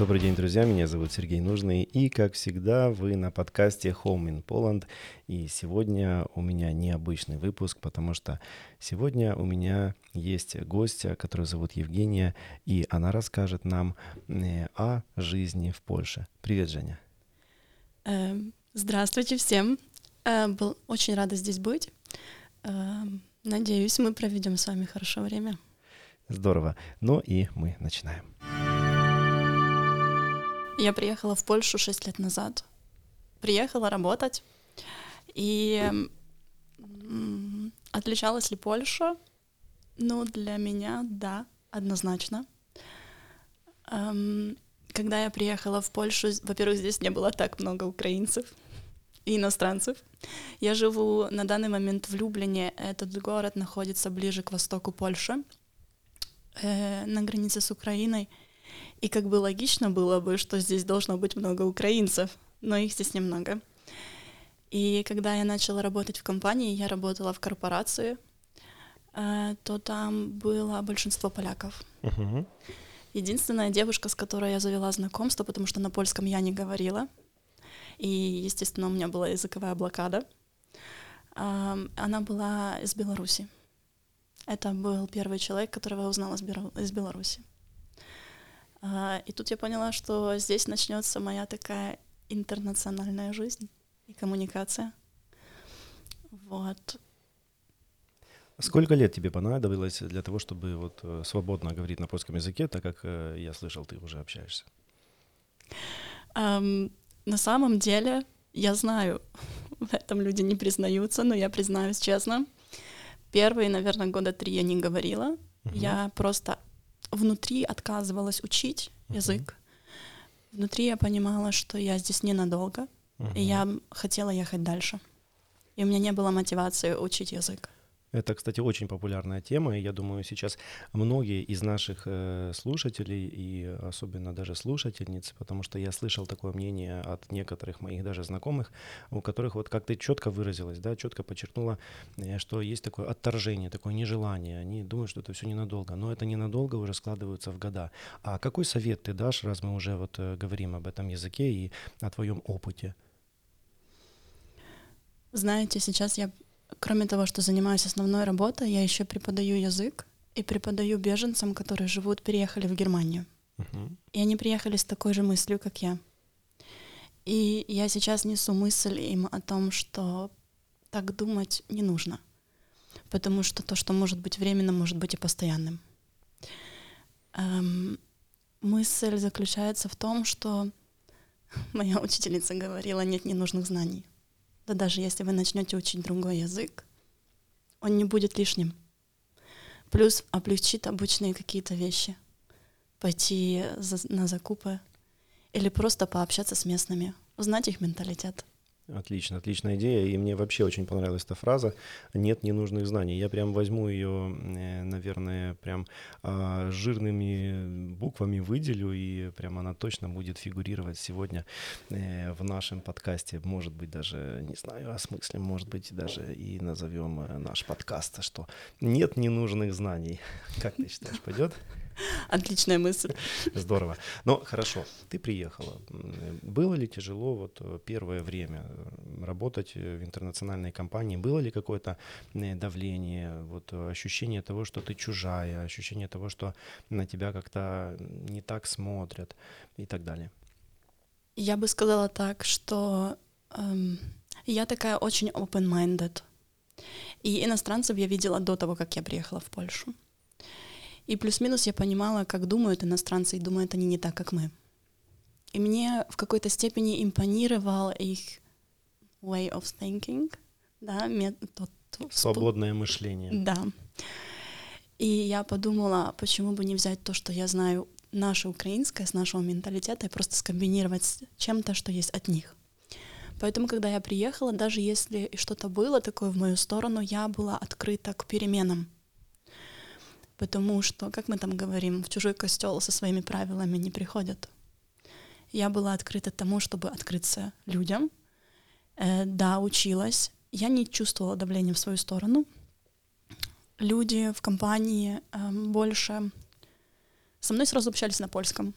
Добрый день, друзья, меня зовут Сергей Нужный, и, как всегда, вы на подкасте Home in Poland, и сегодня у меня необычный выпуск, потому что сегодня у меня есть гостья, которую зовут Евгения, и она расскажет нам э, о жизни в Польше. Привет, Женя. Эм, здравствуйте всем. Э, был очень рада здесь быть. Э, надеюсь, мы проведем с вами хорошее время. Здорово. Ну и мы начинаем. Я приехала в Польшу 6 лет назад. Приехала работать. И отличалась ли Польша? Ну, для меня, да, однозначно. Когда я приехала в Польшу, во-первых, здесь не было так много украинцев и иностранцев. Я живу на данный момент в Люблине. Этот город находится ближе к востоку Польши, э, на границе с Украиной. И как бы логично было бы, что здесь должно быть много украинцев, но их здесь немного. И когда я начала работать в компании, я работала в корпорации, э, то там было большинство поляков. Uh-huh. Единственная девушка, с которой я завела знакомство, потому что на польском я не говорила, и, естественно, у меня была языковая блокада, она была из Беларуси. Это был первый человек, которого я узнала из Беларуси. А, и тут я поняла, что здесь начнется моя такая интернациональная жизнь и коммуникация. Вот. Сколько лет тебе понадобилось для того, чтобы вот э, свободно говорить на польском языке, так как э, я слышал, ты уже общаешься? Um, на самом деле, я знаю, в этом люди не признаются, но я признаюсь честно. Первые, наверное, года три я не говорила. Uh-huh. Я просто внутри отказывалась учить uh-huh. язык. Внутри я понимала, что я здесь ненадолго, uh-huh. и я хотела ехать дальше. И у меня не было мотивации учить язык. Это, кстати, очень популярная тема, и я думаю, сейчас многие из наших э, слушателей, и особенно даже слушательниц, потому что я слышал такое мнение от некоторых моих даже знакомых, у которых вот как ты четко выразилась, да, четко подчеркнула, э, что есть такое отторжение, такое нежелание. Они думают, что это все ненадолго, но это ненадолго уже складываются в года. А какой совет ты дашь, раз мы уже вот э, говорим об этом языке и о твоем опыте? Знаете, сейчас я кроме того, что занимаюсь основной работой, я еще преподаю язык и преподаю беженцам, которые живут, переехали в Германию. Uh-huh. И они приехали с такой же мыслью, как я. И я сейчас несу мысль им о том, что так думать не нужно, потому что то, что может быть временным, может быть и постоянным. Эм, мысль заключается в том, что моя учительница говорила, нет ненужных знаний да даже если вы начнете учить другой язык, он не будет лишним. Плюс облегчит обычные какие-то вещи. Пойти за, на закупы или просто пообщаться с местными, узнать их менталитет. Отлично, отличная идея. И мне вообще очень понравилась эта фраза «нет ненужных знаний». Я прям возьму ее, э, наверное, прям а, жирными буквами выделю, и прям она точно будет фигурировать сегодня э, в нашем подкасте. Может быть, даже, не знаю, о смысле, может быть, даже и назовем э, наш подкаст, что «нет ненужных знаний». Как ты считаешь, пойдет? Отличная мысль. Здорово. Но хорошо, ты приехала. Было ли тяжело вот э, первое время э, работать в интернациональной компании? Было ли какое-то э, давление, вот ощущение того, что ты чужая, ощущение того, что на тебя как-то не так смотрят и так далее? Я бы сказала так, что эм, я такая очень open-minded. И иностранцев я видела до того, как я приехала в Польшу. И плюс-минус я понимала, как думают иностранцы, и думают они не так, как мы. И мне в какой-то степени импонировал их way of thinking, да, метод... Свободное мышление. Да. И я подумала, почему бы не взять то, что я знаю наше украинское, с нашего менталитета, и просто скомбинировать с чем-то, что есть от них. Поэтому, когда я приехала, даже если что-то было такое в мою сторону, я была открыта к переменам потому что, как мы там говорим, в чужой костел со своими правилами не приходят. Я была открыта тому, чтобы открыться людям. Э, да, училась. Я не чувствовала давления в свою сторону. Люди в компании э, больше со мной сразу общались на польском.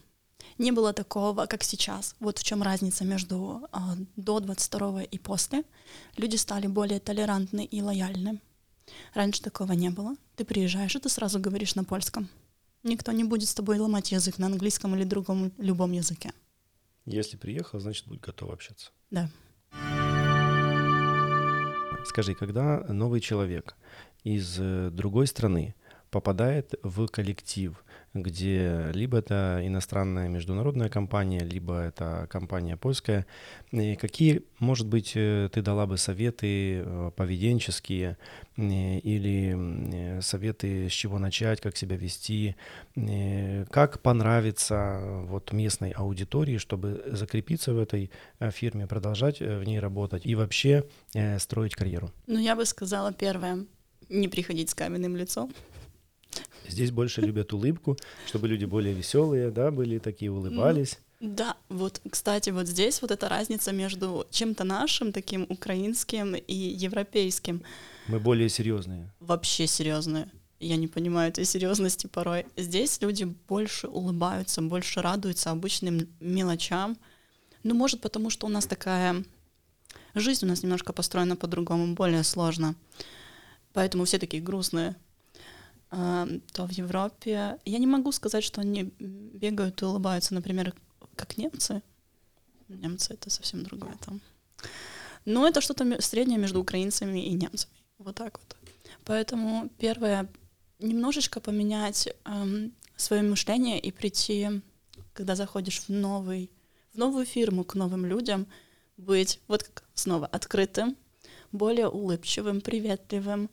Не было такого, как сейчас. Вот в чем разница между а, до 22 и после. Люди стали более толерантны и лояльны. Раньше такого не было. Ты приезжаешь, и ты сразу говоришь на польском. Никто не будет с тобой ломать язык на английском или другом любом языке. Если приехал, значит, будет готов общаться. Да. Скажи, когда новый человек из э, другой страны попадает в коллектив, где либо это иностранная международная компания, либо это компания польская. И какие, может быть, э, ты дала бы советы э, поведенческие или советы, с чего начать, как себя вести, как понравиться вот местной аудитории, чтобы закрепиться в этой фирме, продолжать в ней работать и вообще строить карьеру? Ну, я бы сказала первое, не приходить с каменным лицом. Здесь больше любят улыбку, чтобы люди более веселые, да, были такие, улыбались. Да, вот, кстати, вот здесь вот эта разница между чем-то нашим, таким украинским и европейским. Мы более серьезные. Вообще серьезные. Я не понимаю этой серьезности порой. Здесь люди больше улыбаются, больше радуются обычным мелочам. Ну, может, потому что у нас такая жизнь у нас немножко построена по-другому, более сложно. Поэтому все такие грустные то в Европе я не могу сказать, что они бегают и улыбаются, например, как немцы. Немцы это совсем другое там. Но это что-то среднее между украинцами и немцами. Вот так вот. Поэтому первое немножечко поменять эм, свое мышление и прийти, когда заходишь в новый, в новую фирму к новым людям, быть вот как снова открытым, более улыбчивым, приветливым,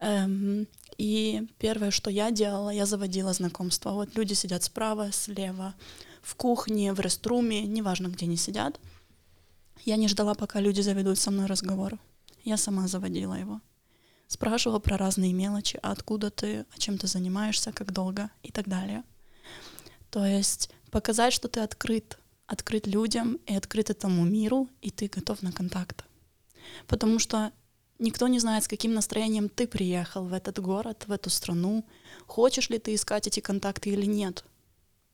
эм, и первое, что я делала, я заводила знакомства. Вот люди сидят справа, слева, в кухне, в реструме, неважно, где они сидят. Я не ждала, пока люди заведут со мной разговор. Я сама заводила его. Спрашивала про разные мелочи, откуда ты, а чем ты занимаешься, как долго и так далее. То есть показать, что ты открыт, открыт людям и открыт этому миру, и ты готов на контакт. Потому что Никто не знает, с каким настроением ты приехал в этот город, в эту страну. Хочешь ли ты искать эти контакты или нет?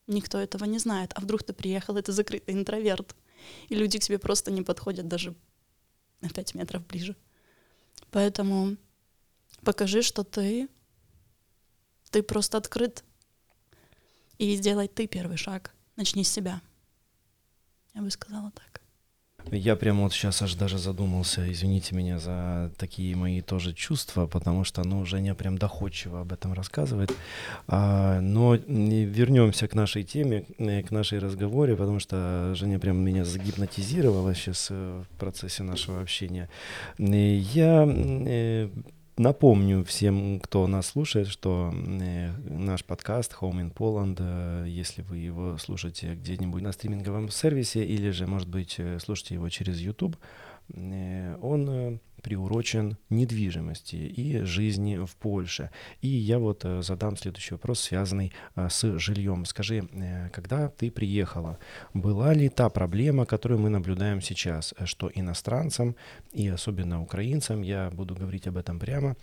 Никто этого не знает. А вдруг ты приехал, ты закрытый интроверт, и люди к тебе просто не подходят даже на пять метров ближе. Поэтому покажи, что ты, ты просто открыт. И сделай ты первый шаг. Начни с себя. Я бы сказала так. Я прямо вот сейчас аж даже задумался, извините меня за такие мои тоже чувства, потому что, ну, Женя прям доходчиво об этом рассказывает. А, но вернемся к нашей теме, э, к нашей разговоре, потому что Женя прям меня загипнотизировала сейчас э, в процессе нашего общения. Я э, Напомню всем, кто нас слушает, что э, наш подкаст Home in Poland, э, если вы его слушаете где-нибудь на стриминговом сервисе или же, может быть, э, слушаете его через YouTube, он э, приурочен недвижимости и жизни в Польше. И я вот э, задам следующий вопрос, связанный э, с жильем. Скажи, э, когда ты приехала, была ли та проблема, которую мы наблюдаем сейчас, что иностранцам и особенно украинцам, я буду говорить об этом прямо,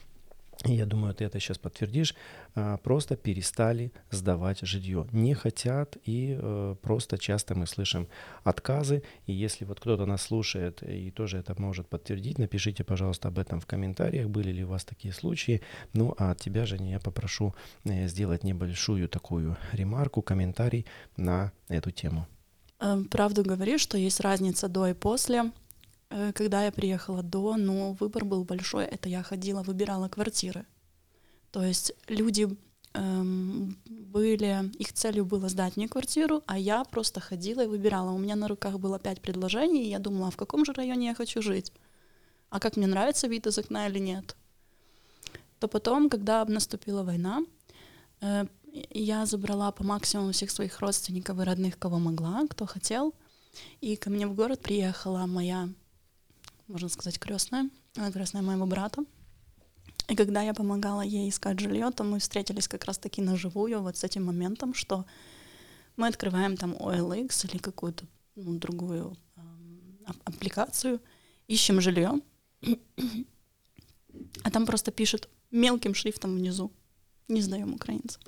я думаю, ты это сейчас подтвердишь, а, просто перестали сдавать жилье. Не хотят и э, просто часто мы слышим отказы. И если вот кто-то нас слушает и тоже это может подтвердить, напишите, пожалуйста, об этом в комментариях, были ли у вас такие случаи. Ну, а от тебя, Женя, я попрошу э, сделать небольшую такую ремарку, комментарий на эту тему. Эм, правду говоришь, что есть разница до и после. Э, когда я приехала до, но выбор был большой. Это я ходила, выбирала квартиры. То есть люди эм, были, их целью было сдать мне квартиру, а я просто ходила и выбирала. У меня на руках было пять предложений, и я думала, а в каком же районе я хочу жить? А как мне нравится вид из окна или нет? То потом, когда наступила война, э, я забрала по максимуму всех своих родственников и родных, кого могла, кто хотел. И ко мне в город приехала моя можно сказать, крестная, крестная моего брата. И когда я помогала ей искать жилье, то мы встретились как раз-таки на живую вот с этим моментом, что мы открываем там OLX или какую-то ну, другую э, аппликацию, ищем жилье, а там просто пишет мелким шрифтом внизу, не сдаем украинцам.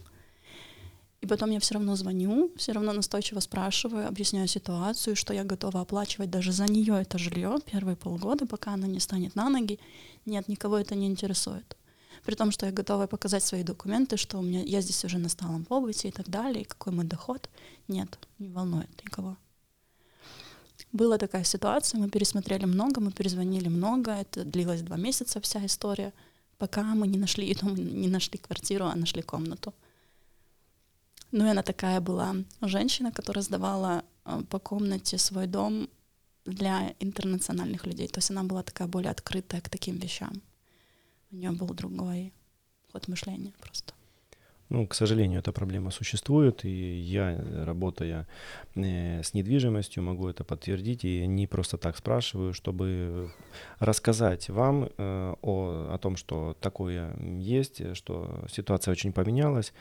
И потом я все равно звоню, все равно настойчиво спрашиваю, объясняю ситуацию, что я готова оплачивать даже за нее это жилье первые полгода, пока она не станет на ноги. Нет, никого это не интересует. При том, что я готова показать свои документы, что у меня я здесь уже на сталом побыте и так далее, и какой мой доход. Нет, не волнует никого. Была такая ситуация, мы пересмотрели много, мы перезвонили много, это длилось два месяца вся история, пока мы не нашли, не нашли квартиру, а нашли комнату. Ну и она такая была женщина, которая сдавала э, по комнате свой дом для интернациональных людей. То есть она была такая более открытая к таким вещам. У нее был другой ход мышления просто. Ну, к сожалению, эта проблема существует, и я, работая э, с недвижимостью, могу это подтвердить, и не просто так спрашиваю, чтобы рассказать вам э, о, о том, что такое есть, что ситуация очень поменялась.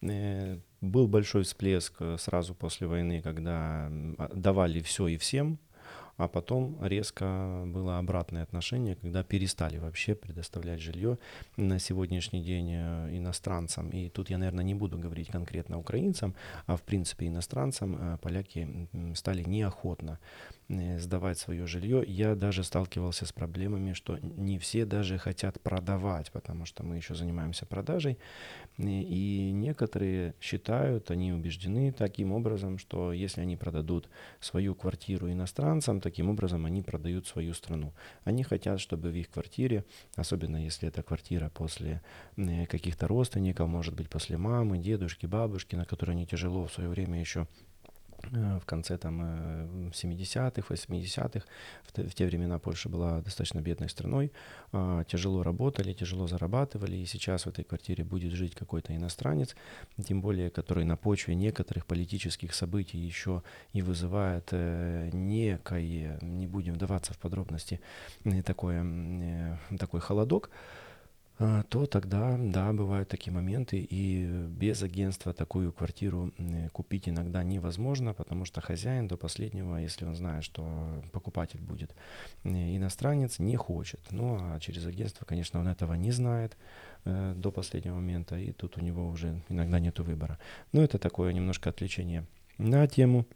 Э, был большой всплеск сразу после войны, когда давали все и всем, а потом резко было обратное отношение, когда перестали вообще предоставлять жилье на сегодняшний день э, иностранцам. И тут я, наверное, не буду говорить конкретно украинцам, а в принципе иностранцам э, поляки стали неохотно сдавать свое жилье. Я даже сталкивался с проблемами, что не все даже хотят продавать, потому что мы еще занимаемся продажей. Э, и некоторые считают, они убеждены таким образом, что если они продадут свою квартиру иностранцам, таким образом они продают свою страну. Они хотят, чтобы в их квартире, особенно если это квартира после э, каких-то родственников, может быть после мамы, дедушки, бабушки, на которые они тяжело в свое время еще Э, в конце там 70-х, э, 80-х. В, в те времена Польша была достаточно бедной страной, а, тяжело работали, тяжело зарабатывали, и сейчас в этой квартире будет жить какой-то иностранец, тем более, который на почве некоторых политических событий еще и вызывает э, некое, не будем вдаваться в подробности, такое, такой холодок. А, то тогда, да, бывают такие моменты, и без агентства такую квартиру купить иногда невозможно, потому что хозяин до последнего, если он знает, что покупатель будет иностранец, не хочет. Ну, а через агентство, конечно, он этого не знает э, до последнего момента, и тут у него уже иногда нет выбора. Но это такое немножко отвлечение на тему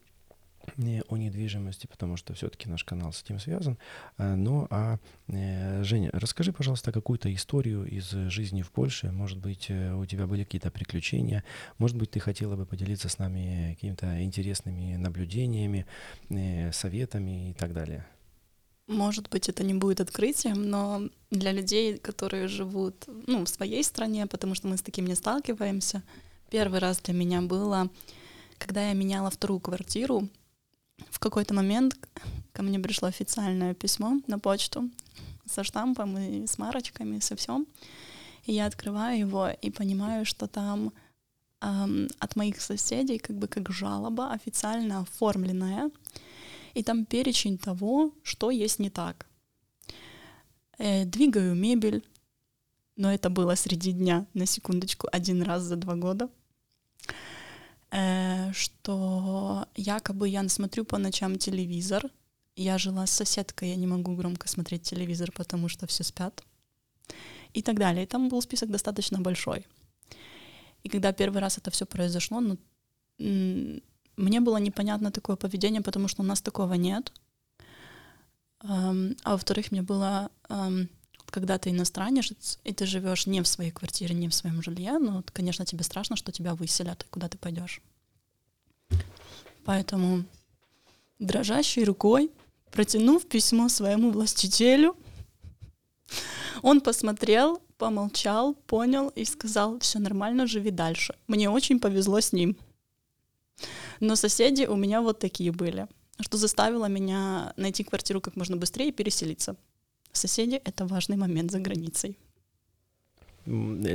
о недвижимости, потому что все-таки наш канал с этим связан. А, ну а, э, Женя, расскажи, пожалуйста, какую-то историю из жизни в Польше. Может быть, э, у тебя были какие-то приключения. Может быть, ты хотела бы поделиться с нами какими-то интересными наблюдениями, э, советами и так далее. Может быть, это не будет открытием, но для людей, которые живут ну, в своей стране, потому что мы с таким не сталкиваемся, первый раз для меня было, когда я меняла вторую квартиру, в какой-то момент ко мне пришло официальное письмо на почту со штампом и с марочками, со всем. И я открываю его и понимаю, что там эм, от моих соседей как бы как жалоба официально оформленная. И там перечень того, что есть не так. Э, двигаю мебель, но это было среди дня, на секундочку, один раз за два года. Э, что якобы я смотрю по ночам телевизор. Я жила с соседкой, я не могу громко смотреть телевизор, потому что все спят. И так далее. И там был список достаточно большой. И когда первый раз это все произошло, ну, мне было непонятно такое поведение, потому что у нас такого нет. А во-вторых, мне было когда ты иностранец, и ты живешь не в своей квартире, не в своем жилье, ну, конечно, тебе страшно, что тебя выселят, и куда ты пойдешь. Поэтому дрожащей рукой, протянув письмо своему властителю, он посмотрел, помолчал, понял и сказал, все нормально, живи дальше. Мне очень повезло с ним. Но соседи у меня вот такие были, что заставило меня найти квартиру как можно быстрее и переселиться. Соседи — это важный момент за границей.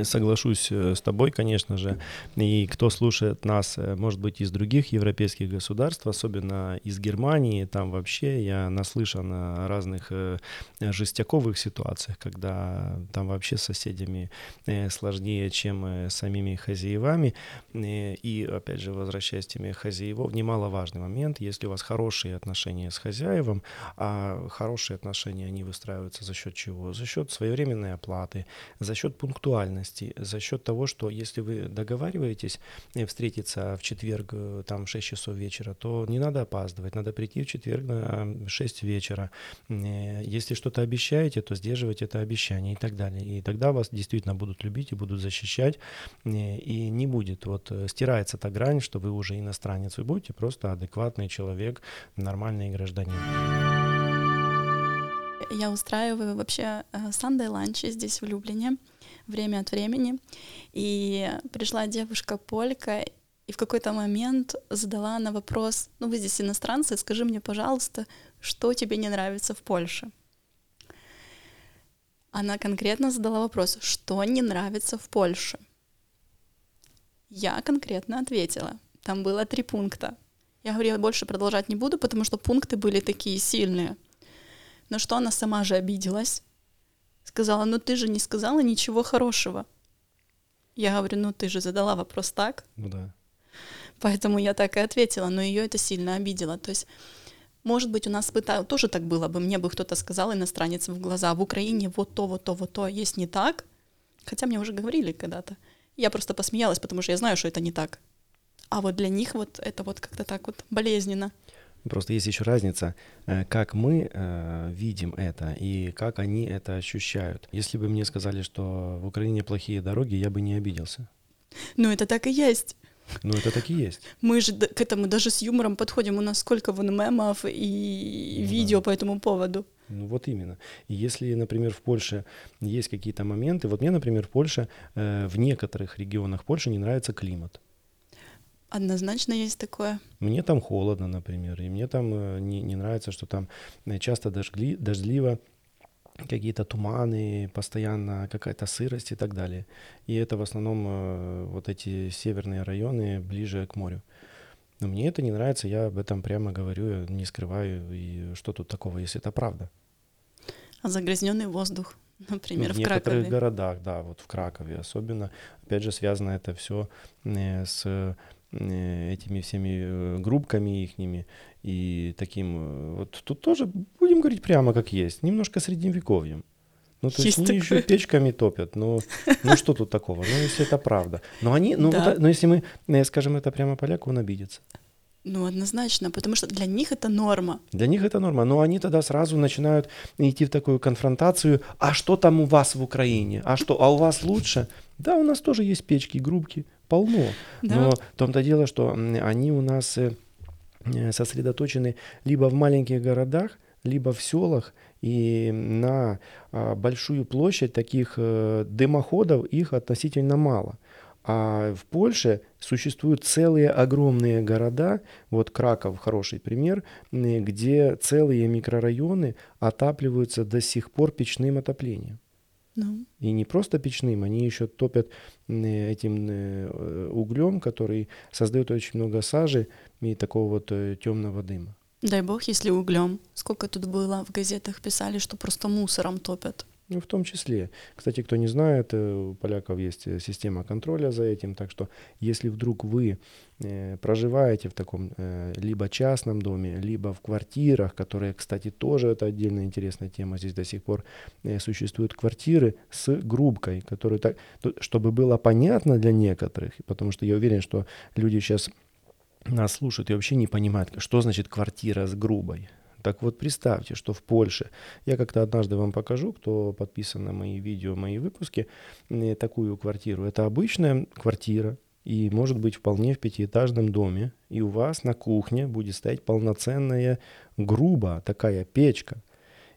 Соглашусь э, с тобой, конечно же. И кто слушает нас, э, может быть, из других европейских государств, особенно из Германии, там вообще я наслышан о разных э, жестяковых ситуациях, когда там вообще с соседями сложнее, чем с самими хозяевами. И, опять же, возвращаясь к теме хозяевов, немаловажный момент, если у вас хорошие отношения с хозяевом, а хорошие отношения, они выстраиваются за счет чего? За счет своевременной оплаты, за счет пунктуальности пунктуальности, за счет того, что если вы договариваетесь э, встретиться в четверг э, там в 6 часов вечера, то не надо опаздывать, надо прийти в четверг на 6 вечера. Если что-то обещаете, то сдерживать это обещание и так далее. И тогда вас действительно будут любить и будут защищать, и не будет вот стирается та грань, что вы уже иностранец, вы будете просто адекватный человек, нормальный гражданин. Я устраиваю вообще Sunday ланчи здесь в Люблине время от времени. И пришла девушка-полька, и в какой-то момент задала на вопрос, ну вы здесь иностранцы, скажи мне, пожалуйста, что тебе не нравится в Польше? Она конкретно задала вопрос, что не нравится в Польше? Я конкретно ответила. Там было три пункта. Я говорю, я больше продолжать не буду, потому что пункты были такие сильные. На что она сама же обиделась. Сказала, ну ты же не сказала ничего хорошего. Я говорю, ну ты же задала вопрос так. Ну да. Поэтому я так и ответила, но ее это сильно обидело. То есть, может быть, у нас бы та, тоже так было бы, мне бы кто-то сказал, иностранец в глаза, в Украине вот то, вот то, вот то есть не так. Хотя мне уже говорили когда-то. Я просто посмеялась, потому что я знаю, что это не так. А вот для них вот это вот как-то так вот болезненно. Просто есть еще разница, э, как мы э, видим это и как они это ощущают. Если бы мне сказали, что в Украине плохие дороги, я бы не обиделся. Ну, это так и есть. Ну, это так и есть. Мы же к этому даже с юмором подходим. У нас сколько вон мемов и ну, видео да. по этому поводу. Ну вот именно. И если, например, в Польше есть какие-то моменты, вот мне, например, в Польше, э, в некоторых регионах Польши не нравится климат. Однозначно есть такое. Мне там холодно, например, и мне там э, не, не нравится, что там э, часто дожгли, дождливо, какие-то туманы, постоянно какая-то сырость и так далее. И это в основном э, вот эти северные районы ближе к морю. Но мне это не нравится, я об этом прямо говорю, не скрываю. И что тут такого, если это правда? А загрязненный воздух, например, ну, в, в некоторых городах, да, вот в Кракове особенно. Опять же, связано это все с этими всеми э, группками ихними и таким э, вот тут тоже будем говорить прямо как есть немножко средневековьем ну, то есть, есть они еще печками топят. Ну, ну что тут такого? Ну, если это правда. Но они, ну, да. вот, но если мы скажем это прямо поляку, он обидится. Ну, однозначно, потому что для них это норма. Для них это норма, но они тогда сразу начинают идти в такую конфронтацию. А что там у вас в Украине? А что, а у вас лучше? Да, у нас тоже есть печки, грубки, полно. Да. Но в том-то дело, что они у нас э, э, сосредоточены либо в маленьких городах, либо в селах, и на а, большую площадь таких э, дымоходов их относительно мало. А в Польше существуют целые огромные города, вот Краков хороший пример, где целые микрорайоны отапливаются до сих пор печным отоплением. Ну. И не просто печным, они еще топят этим э, углем, который создает очень много сажи и такого вот э, темного дыма. Дай бог, если углем. Сколько тут было в газетах писали, что просто мусором топят. Ну, в том числе. Кстати, кто не знает, э, у поляков есть э, система контроля за этим, так что если вдруг вы э, проживаете в таком э, либо частном доме, либо в квартирах, которые, кстати, тоже это отдельная интересная тема, здесь до сих пор э, существуют квартиры с грубкой, которые так, чтобы было понятно для некоторых, потому что я уверен, что люди сейчас нас слушают и вообще не понимают, что значит квартира с грубой. Так вот, представьте, что в Польше, я как-то однажды вам покажу, кто подписан на мои видео, мои выпуски, такую квартиру. Это обычная квартира, и может быть вполне в пятиэтажном доме, и у вас на кухне будет стоять полноценная груба такая печка,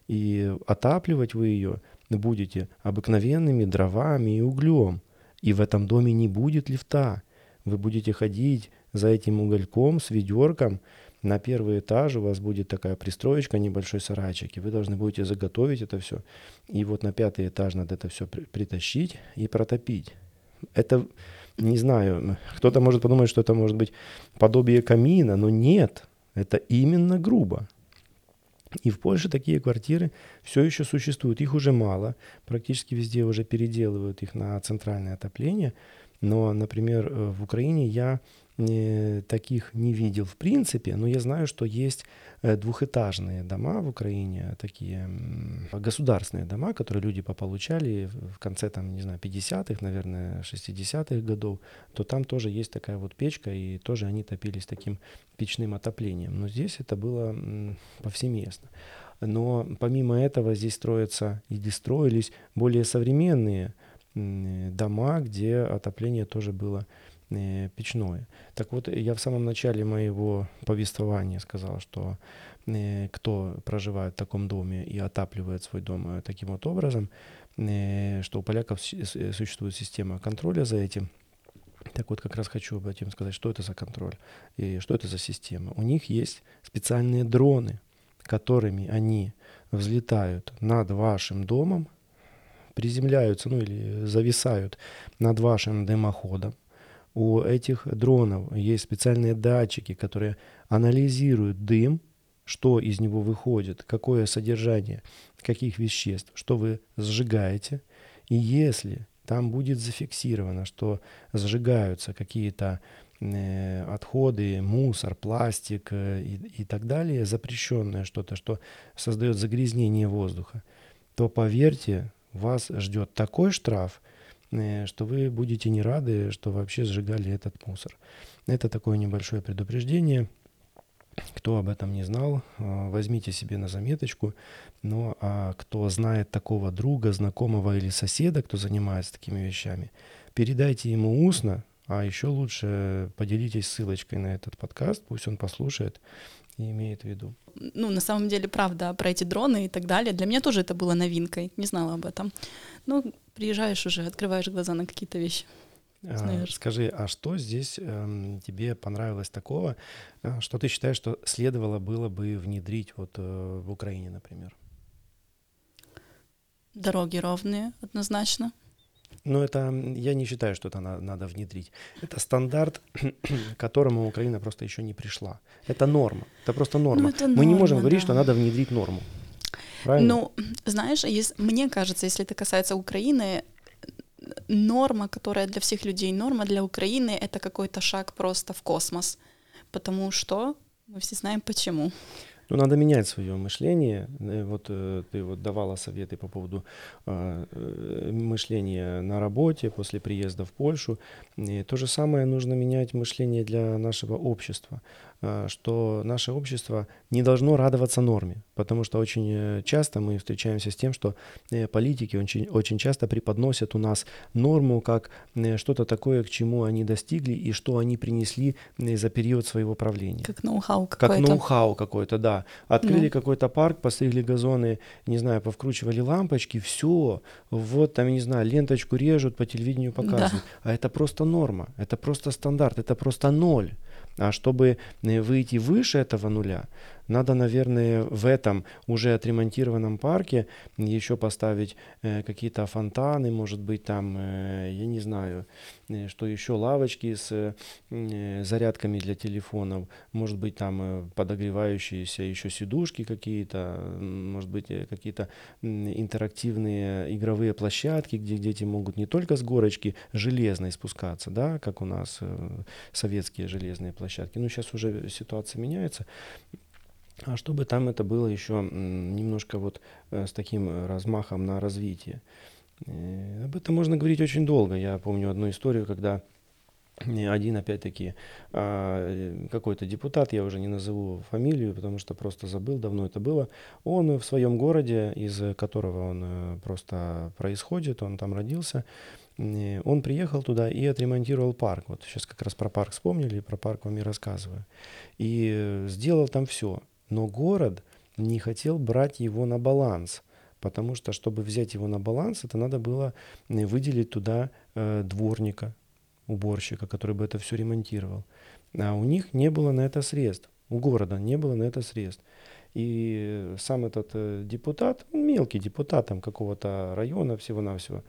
и отапливать вы ее будете обыкновенными дровами и углем, и в этом доме не будет лифта. Вы будете ходить за этим угольком с ведерком, на первый этаж у вас будет такая пристроечка, небольшой сарайчик, и вы должны будете заготовить это все. И вот на пятый этаж надо это все притащить и протопить. Это, не знаю, кто-то может подумать, что это может быть подобие камина, но нет, это именно грубо. И в Польше такие квартиры все еще существуют. Их уже мало. Практически везде уже переделывают их на центральное отопление. Но, например, э, в Украине я таких не видел в принципе, но я знаю, что есть э, двухэтажные дома в Украине, такие государственные дома, которые люди пополучали в конце, там, не знаю, 50-х, наверное, 60-х годов, то там тоже есть такая вот печка, и тоже они топились таким печным отоплением. Но здесь это было повсеместно. Но помимо этого здесь строятся или строились более современные дома, где отопление тоже было печное. Так вот, я в самом начале моего повествования сказал, что э, кто проживает в таком доме и отапливает свой дом э, таким вот образом, что у поляков существует система контроля за этим. Так вот, как раз хочу об этом сказать, что это за контроль и что это за система. У них есть специальные дроны, которыми они взлетают над вашим домом, приземляются, ну или зависают над вашим дымоходом. У этих дронов есть специальные датчики, которые анализируют дым, что из него выходит, какое содержание каких веществ, что вы сжигаете. И если там будет зафиксировано, что сжигаются какие-то э, отходы, мусор, пластик э, и, и так далее, запрещенное что-то, что создает загрязнение воздуха, то поверьте, вас ждет такой штраф, что вы будете не рады, что вообще сжигали этот мусор. Это такое небольшое предупреждение. Кто об этом не знал, э, возьмите себе на заметочку. Ну а кто знает такого друга, знакомого или соседа, кто занимается такими вещами, передайте ему устно, а еще лучше поделитесь ссылочкой на этот подкаст, пусть он послушает и имеет в виду. Ну, на самом деле, правда, про эти дроны и так далее. Для меня тоже это было новинкой, не знала об этом. Ну, приезжаешь уже, открываешь глаза на какие-то вещи. А, скажи, а что здесь э, тебе понравилось такого, э, что ты считаешь, что следовало было бы внедрить вот э, в Украине, например? Дороги ровные, однозначно. Но это, я не считаю, что это на, надо внедрить. Это стандарт, к которому Украина просто еще не пришла. Это норма. Это просто норма. Ну, это норма Мы не можем да. говорить, что надо внедрить норму. Правильно? Ну, знаешь, если, мне кажется, если это касается Украины, норма, которая для всех людей норма, для Украины это какой-то шаг просто в космос. Потому что мы все знаем почему. Ну, надо менять свое мышление. Э, вот э, ты вот давала советы по поводу а, э, мышления на работе после приезда в Польшу. И то же самое нужно менять мышление для нашего общества. А, что наше общество не должно радоваться норме, потому что очень э, часто мы встречаемся с тем, что э, политики очень, очень часто преподносят у нас норму как э, что-то такое, к чему они достигли и что они принесли за период своего правления. Как ноу-хау какой-то. Как ноу-хау какой-то, да. Открыли ну. какой-то парк, постригли газоны, не знаю, повкручивали лампочки, все, вот там, не знаю, ленточку режут, по телевидению показывают. Да. А это просто норма, это просто стандарт, это просто ноль. А чтобы э, выйти выше этого нуля, надо, наверное, в этом уже отремонтированном парке еще поставить э, какие-то фонтаны, может быть, там, э, я не знаю, э, что еще, лавочки с э, зарядками для телефонов, может быть, там э, подогревающиеся еще сидушки какие-то, может быть, э, какие-то интерактивные игровые площадки, где дети могут не только с горочки железной спускаться, да, как у нас э, советские железные площадки, но сейчас уже ситуация меняется, а чтобы там это было еще немножко вот э, с таким э, размахом на развитие. Э, об этом можно говорить очень долго. Я помню одну историю, когда один, опять-таки, а, какой-то депутат, я уже не назову фамилию, потому что просто забыл, давно это было, он в своем городе, из которого он просто происходит, он там родился, он приехал туда и отремонтировал парк. Вот сейчас как раз про парк вспомнили, про парк вам и рассказываю. И сделал там все. Но город не хотел брать его на баланс, потому что, чтобы взять его на баланс, это надо было э, выделить туда э, дворника, уборщика, который бы это все ремонтировал. А у них не было на это средств. У города не было на это средств. И сам этот э, депутат, мелкий депутат там какого-то района всего-навсего,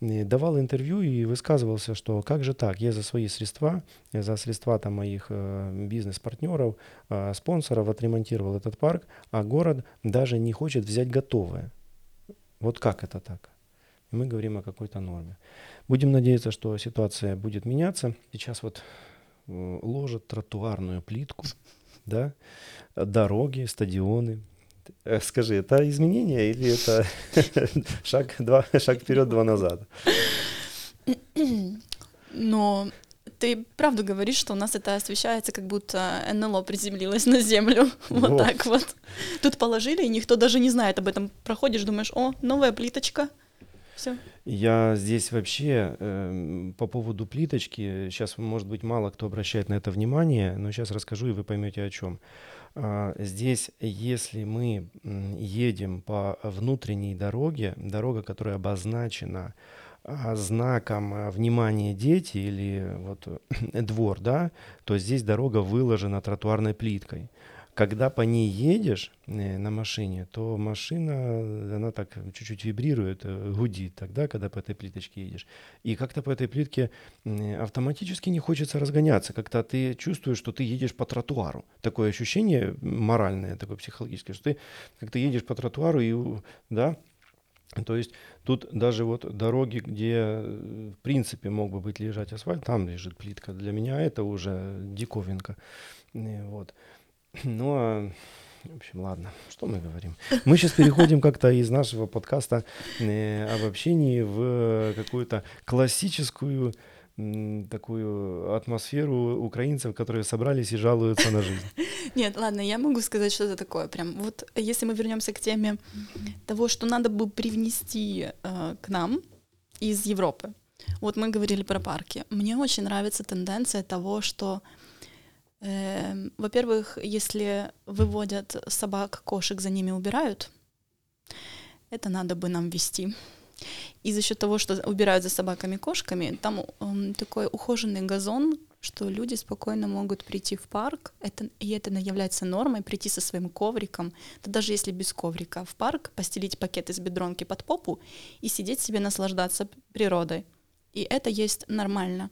давал интервью и высказывался, что как же так, я за свои средства, за средства там, моих э, бизнес-партнеров, э, спонсоров отремонтировал этот парк, а город даже не хочет взять готовое. Вот как это так? и мы говорим о какой-то норме. Будем надеяться, что ситуация будет меняться. Сейчас вот э, ложат тротуарную плитку, да, дороги, стадионы. Э, скажи, это изменение или это шаг, два, шаг вперед, два назад? Но ты правду говоришь, что у нас это освещается, как будто НЛО приземлилось на Землю. Вот, вот так вот. Тут положили, и никто даже не знает об этом. Проходишь, думаешь, о, новая плиточка. Все. Я здесь вообще э, по поводу плиточки, сейчас, может быть, мало кто обращает на это внимание, но сейчас расскажу, и вы поймете о чем. А, здесь, если мы едем по внутренней дороге, дорога, которая обозначена а, знаком а, внимания дети или вот двор, да, то здесь дорога выложена тротуарной плиткой. Когда по ней едешь э, на машине, то машина, она так чуть-чуть вибрирует, э, гудит тогда, когда по этой плиточке едешь. И как-то по этой плитке автоматически не хочется разгоняться. Как-то ты чувствуешь, что ты едешь по тротуару. Такое ощущение моральное, такое психологическое, что ты как-то едешь по тротуару и, да, то есть тут даже вот дороги, где в принципе мог бы быть лежать асфальт, там лежит плитка. Для меня это уже диковинка. Э, вот. Ну, а, в общем, ладно, что мы говорим? Мы сейчас переходим как-то из нашего подкаста э, об общении в какую-то классическую такую атмосферу украинцев, которые собрались и жалуются на жизнь. Нет, ладно, я могу сказать что-то такое. Прям вот если мы вернемся к теме того, что надо бы привнести э, к нам из Европы. Вот мы говорили про парки. Мне очень нравится тенденция того, что во-первых, если выводят собак, кошек, за ними убирают, это надо бы нам вести. И за счет того, что убирают за собаками, кошками, там э, такой ухоженный газон, что люди спокойно могут прийти в парк, это, и это является нормой, прийти со своим ковриком, да даже если без коврика, в парк, постелить пакет из бедронки под попу и сидеть себе наслаждаться природой. И это есть нормально.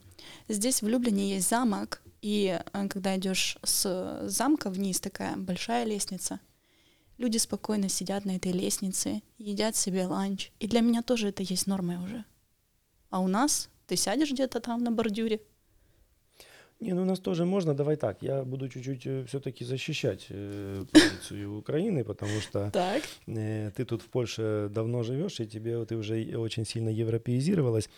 Здесь в Люблине есть замок, и э, когда идешь с замка вниз, такая большая лестница, люди спокойно сидят на этой лестнице, едят себе ланч. И для меня тоже это есть нормой уже. А у нас ты сядешь где-то там на бордюре. Не, ну у нас тоже можно, давай так, я буду чуть-чуть э, все-таки защищать э, позицию Украины, потому что так. Э, ты тут в Польше давно живешь, и тебе ты уже очень сильно европеизировалась.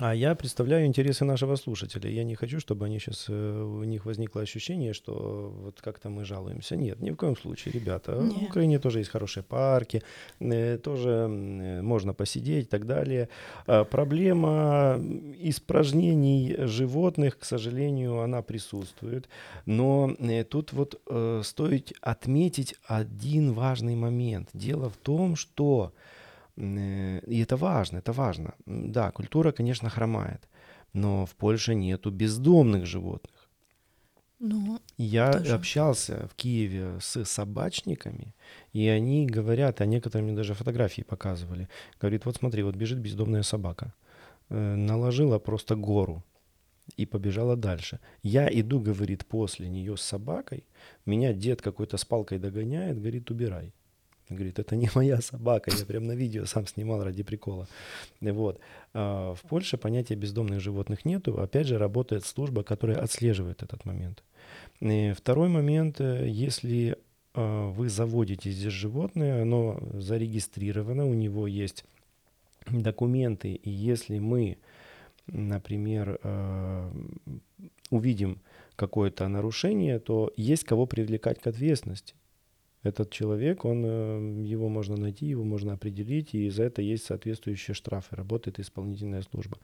А я представляю интересы нашего слушателя. Я не хочу, чтобы они сейчас э, у них возникло ощущение, что вот как-то мы жалуемся. Нет, ни в коем случае, ребята. Нет. В Украине тоже есть хорошие парки, э, тоже можно посидеть и так далее. А проблема испражнений животных, к сожалению, она присутствует. Но э, тут вот стоит отметить один важный момент. Дело в том, что Э, и это важно, это важно. Да, культура, конечно, хромает, но в Польше нету бездомных животных. Ну, Я тоже. общался в Киеве с собачниками, и они говорят, а некоторые мне даже фотографии показывали. Говорит, вот смотри, вот бежит бездомная собака. Э, наложила просто гору и побежала дальше. Я иду, говорит, после нее с собакой, меня дед какой-то с палкой догоняет, говорит, убирай. Говорит, это не моя собака, я прям на видео сам снимал ради прикола. Вот. А в Польше понятия бездомных животных нету. Опять же, работает служба, которая отслеживает этот момент. И второй момент, э, если а, вы заводите здесь животное, оно зарегистрировано, у него есть документы, и если мы, например, а, увидим какое-то нарушение, то есть кого привлекать к ответственности этот человек, он, э, его можно найти, его можно определить, и за это есть соответствующие штрафы, работает исполнительная служба.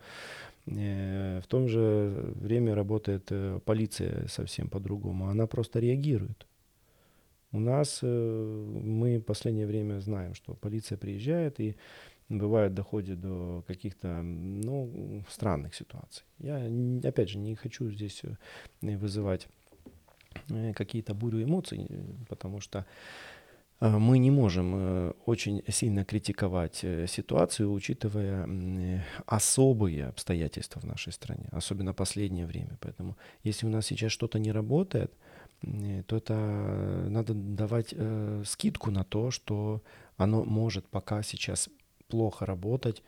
Э, в том же время работает э, полиция совсем по-другому, она просто реагирует. У нас мы в последнее время знаем, что полиция приезжает и бывает доходит до каких-то ну, странных ситуаций. Я, опять же, не хочу здесь вызывать Э, какие-то бурю эмоций, э, потому что э, мы не можем очень сильно критиковать ситуацию, учитывая особые обстоятельства в нашей стране, особенно последнее время. Поэтому если у нас сейчас что-то не работает, то это надо давать скидку на то, что оно может пока сейчас плохо работать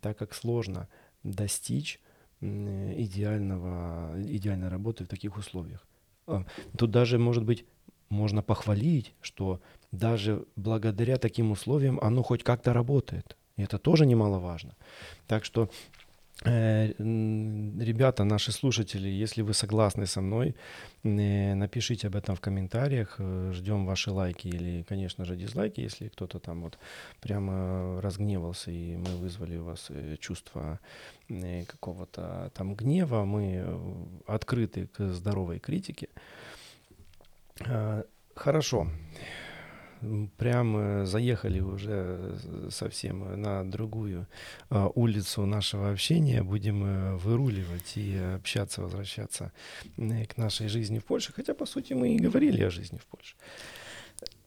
так как сложно достичь идеального, идеальной работы в таких условиях. А, тут даже, может быть, можно похвалить, что даже благодаря таким условиям оно хоть как-то работает. И это тоже немаловажно. Так что Э, ребята, наши слушатели, если вы согласны со мной, э, напишите об этом в комментариях. Э, ждем ваши лайки или, конечно же, дизлайки, если кто-то там вот прямо разгневался и мы вызвали у вас чувство какого-то там гнева. Мы открыты к здоровой критике. Хорошо прям э, заехали уже э, совсем на другую а, улицу нашего общения. Будем э, выруливать и общаться, возвращаться к нашей жизни в Польше. Хотя, по сути, мы и говорили о жизни в Польше.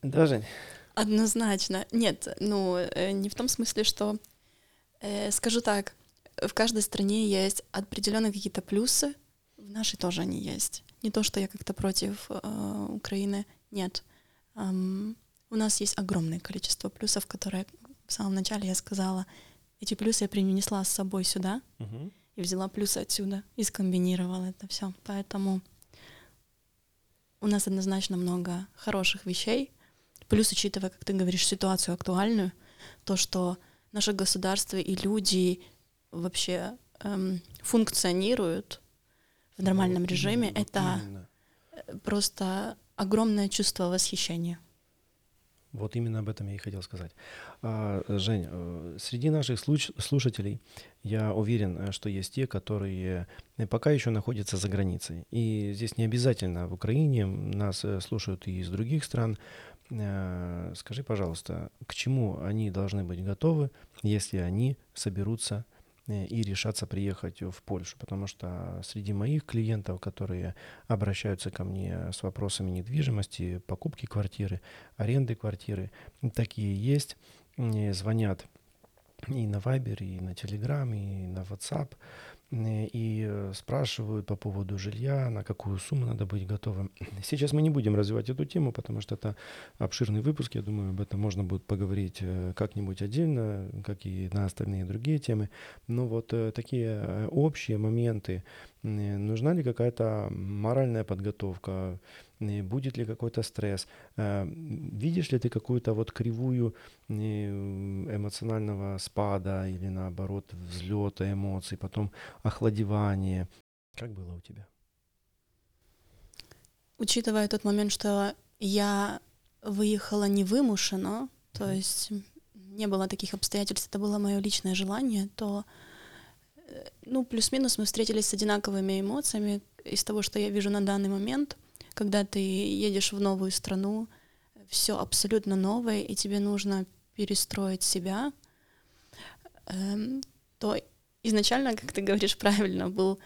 Да, Жень? Однозначно. Нет, ну, не в том смысле, что, э, скажу так, в каждой стране есть определенные какие-то плюсы, в нашей тоже они есть. Не то, что я как-то против э, Украины, нет. Um, у нас есть огромное количество плюсов, которые в самом начале я сказала. Эти плюсы я принесла с собой сюда uh-huh. и взяла плюсы отсюда и скомбинировала это все. Поэтому у нас однозначно много хороших вещей. Плюс, учитывая, как ты говоришь, ситуацию актуальную, то, что наше государство и люди вообще эм, функционируют в нормальном ну, режиме, вот это именно. просто огромное чувство восхищения. Вот именно об этом я и хотел сказать. А, Жень, э, среди наших слушателей я уверен, э, что есть те, которые э, пока еще находятся за границей. И здесь не обязательно в Украине, нас слушают и из других стран. Скажи, пожалуйста, к чему они должны быть готовы, если они соберутся и решаться приехать в Польшу, потому что среди моих клиентов, которые обращаются ко мне с вопросами недвижимости, покупки квартиры, аренды квартиры, такие есть, звонят и на Viber, и на Telegram, и на WhatsApp, и э, спрашивают по поводу жилья, на какую сумму надо быть готовым. Сейчас мы не будем развивать эту тему, потому что это обширный выпуск. Я думаю, об этом можно будет поговорить э, как-нибудь отдельно, как и на остальные другие темы. Но вот э, такие общие моменты. Нужна ли какая-то моральная подготовка? Будет ли какой-то стресс, э, видишь ли ты какую-то вот кривую эмоционального спада или наоборот взлета эмоций, потом охладевание. Как было у тебя? Учитывая тот момент, что я выехала невымушенно, то mm-hmm. есть не было таких обстоятельств, это было мое личное желание, то э, ну, плюс-минус мы встретились с одинаковыми эмоциями из того, что я вижу на данный момент когда ты едешь в новую страну, все абсолютно новое, и тебе нужно перестроить себя, эм, то изначально, как ты говоришь правильно, был,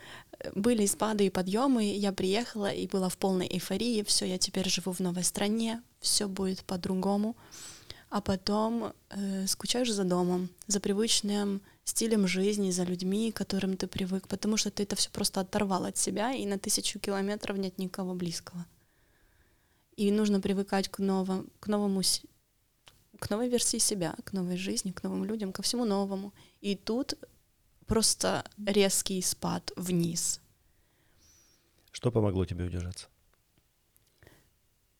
были спады и подъемы, я приехала и была в полной эйфории, все, я теперь живу в новой стране, все будет по-другому, а потом э, скучаешь за домом, за привычным стилем жизни, за людьми, к которым ты привык, потому что ты это все просто оторвал от себя, и на тысячу километров нет никого близкого. И нужно привыкать к, новому, к новому, к новой версии себя, к новой жизни, к новым людям, ко всему новому. И тут просто резкий спад вниз. Что помогло тебе удержаться?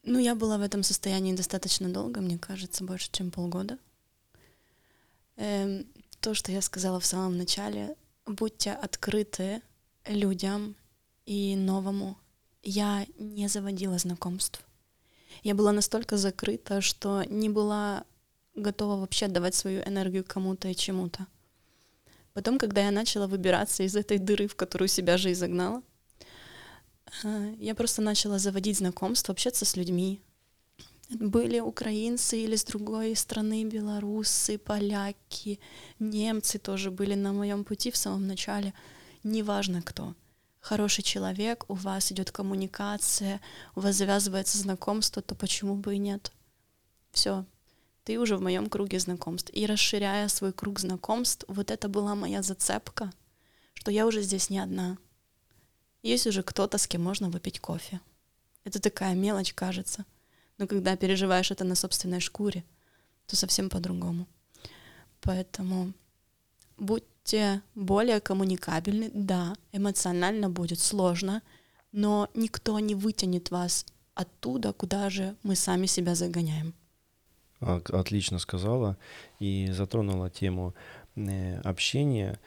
Ну, я была в этом состоянии достаточно долго, мне кажется, больше, чем полгода. Эм, то, что я сказала в самом начале, будьте открыты людям и новому. Я не заводила знакомств. Я была настолько закрыта, что не была готова вообще отдавать свою энергию кому-то и чему-то. Потом, когда я начала выбираться из этой дыры, в которую себя же и загнала, я просто начала заводить знакомства, общаться с людьми, были украинцы или с другой страны, белорусы, поляки, немцы тоже были на моем пути в самом начале. Неважно кто. Хороший человек, у вас идет коммуникация, у вас завязывается знакомство, то почему бы и нет? Все, ты уже в моем круге знакомств. И расширяя свой круг знакомств, вот это была моя зацепка, что я уже здесь не одна. Есть уже кто-то, с кем можно выпить кофе. Это такая мелочь, кажется. Но когда переживаешь это на собственной шкуре, то совсем по-другому. Поэтому будьте более коммуникабельны. Да, эмоционально будет сложно, но никто не вытянет вас оттуда, куда же мы сами себя загоняем. Отлично сказала и затронула тему э, общения,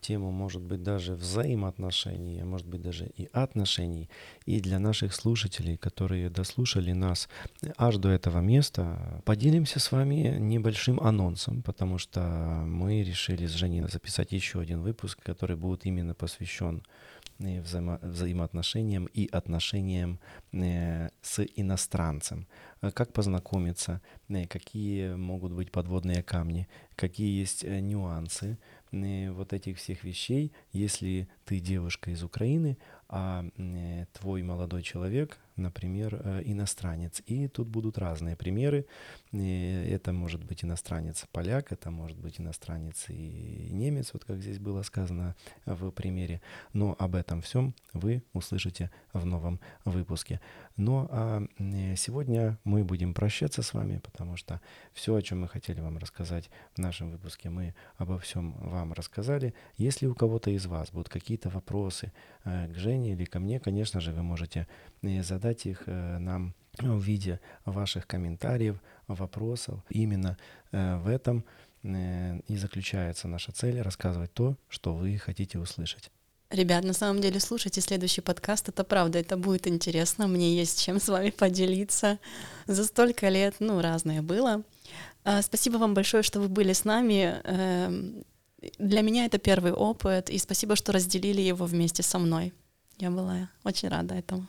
тему, может быть, даже взаимоотношений, а может быть, даже и отношений. И для наших слушателей, которые дослушали нас аж до этого места, поделимся с вами небольшим анонсом, потому что мы решили с Женей записать еще один выпуск, который будет именно посвящен взаимо взаимоотношениям и отношениям э, с иностранцем. Э, как познакомиться, э, какие могут быть подводные камни, какие есть нюансы вот этих всех вещей, если ты девушка из Украины, а твой молодой человек, например, э, иностранец. И тут будут разные примеры. Это может быть иностранец поляк, это может быть иностранец и немец, вот как здесь было сказано в примере. Но об этом всем вы услышите в новом выпуске. Ну а сегодня мы будем прощаться с вами, потому что все, о чем мы хотели вам рассказать в нашем выпуске, мы обо всем вам рассказали. Если у кого-то из вас будут какие-то вопросы э, к Жене или ко мне, конечно же, вы можете э, задать их э, нам в виде ваших комментариев, вопросов. Именно в этом и заключается наша цель — рассказывать то, что вы хотите услышать. Ребят, на самом деле слушайте следующий подкаст, это правда, это будет интересно, мне есть чем с вами поделиться. За столько лет, ну, разное было. А, спасибо вам большое, что вы были с нами. Эм, для меня это первый опыт, и спасибо, что разделили его вместе со мной. Я была очень рада этому.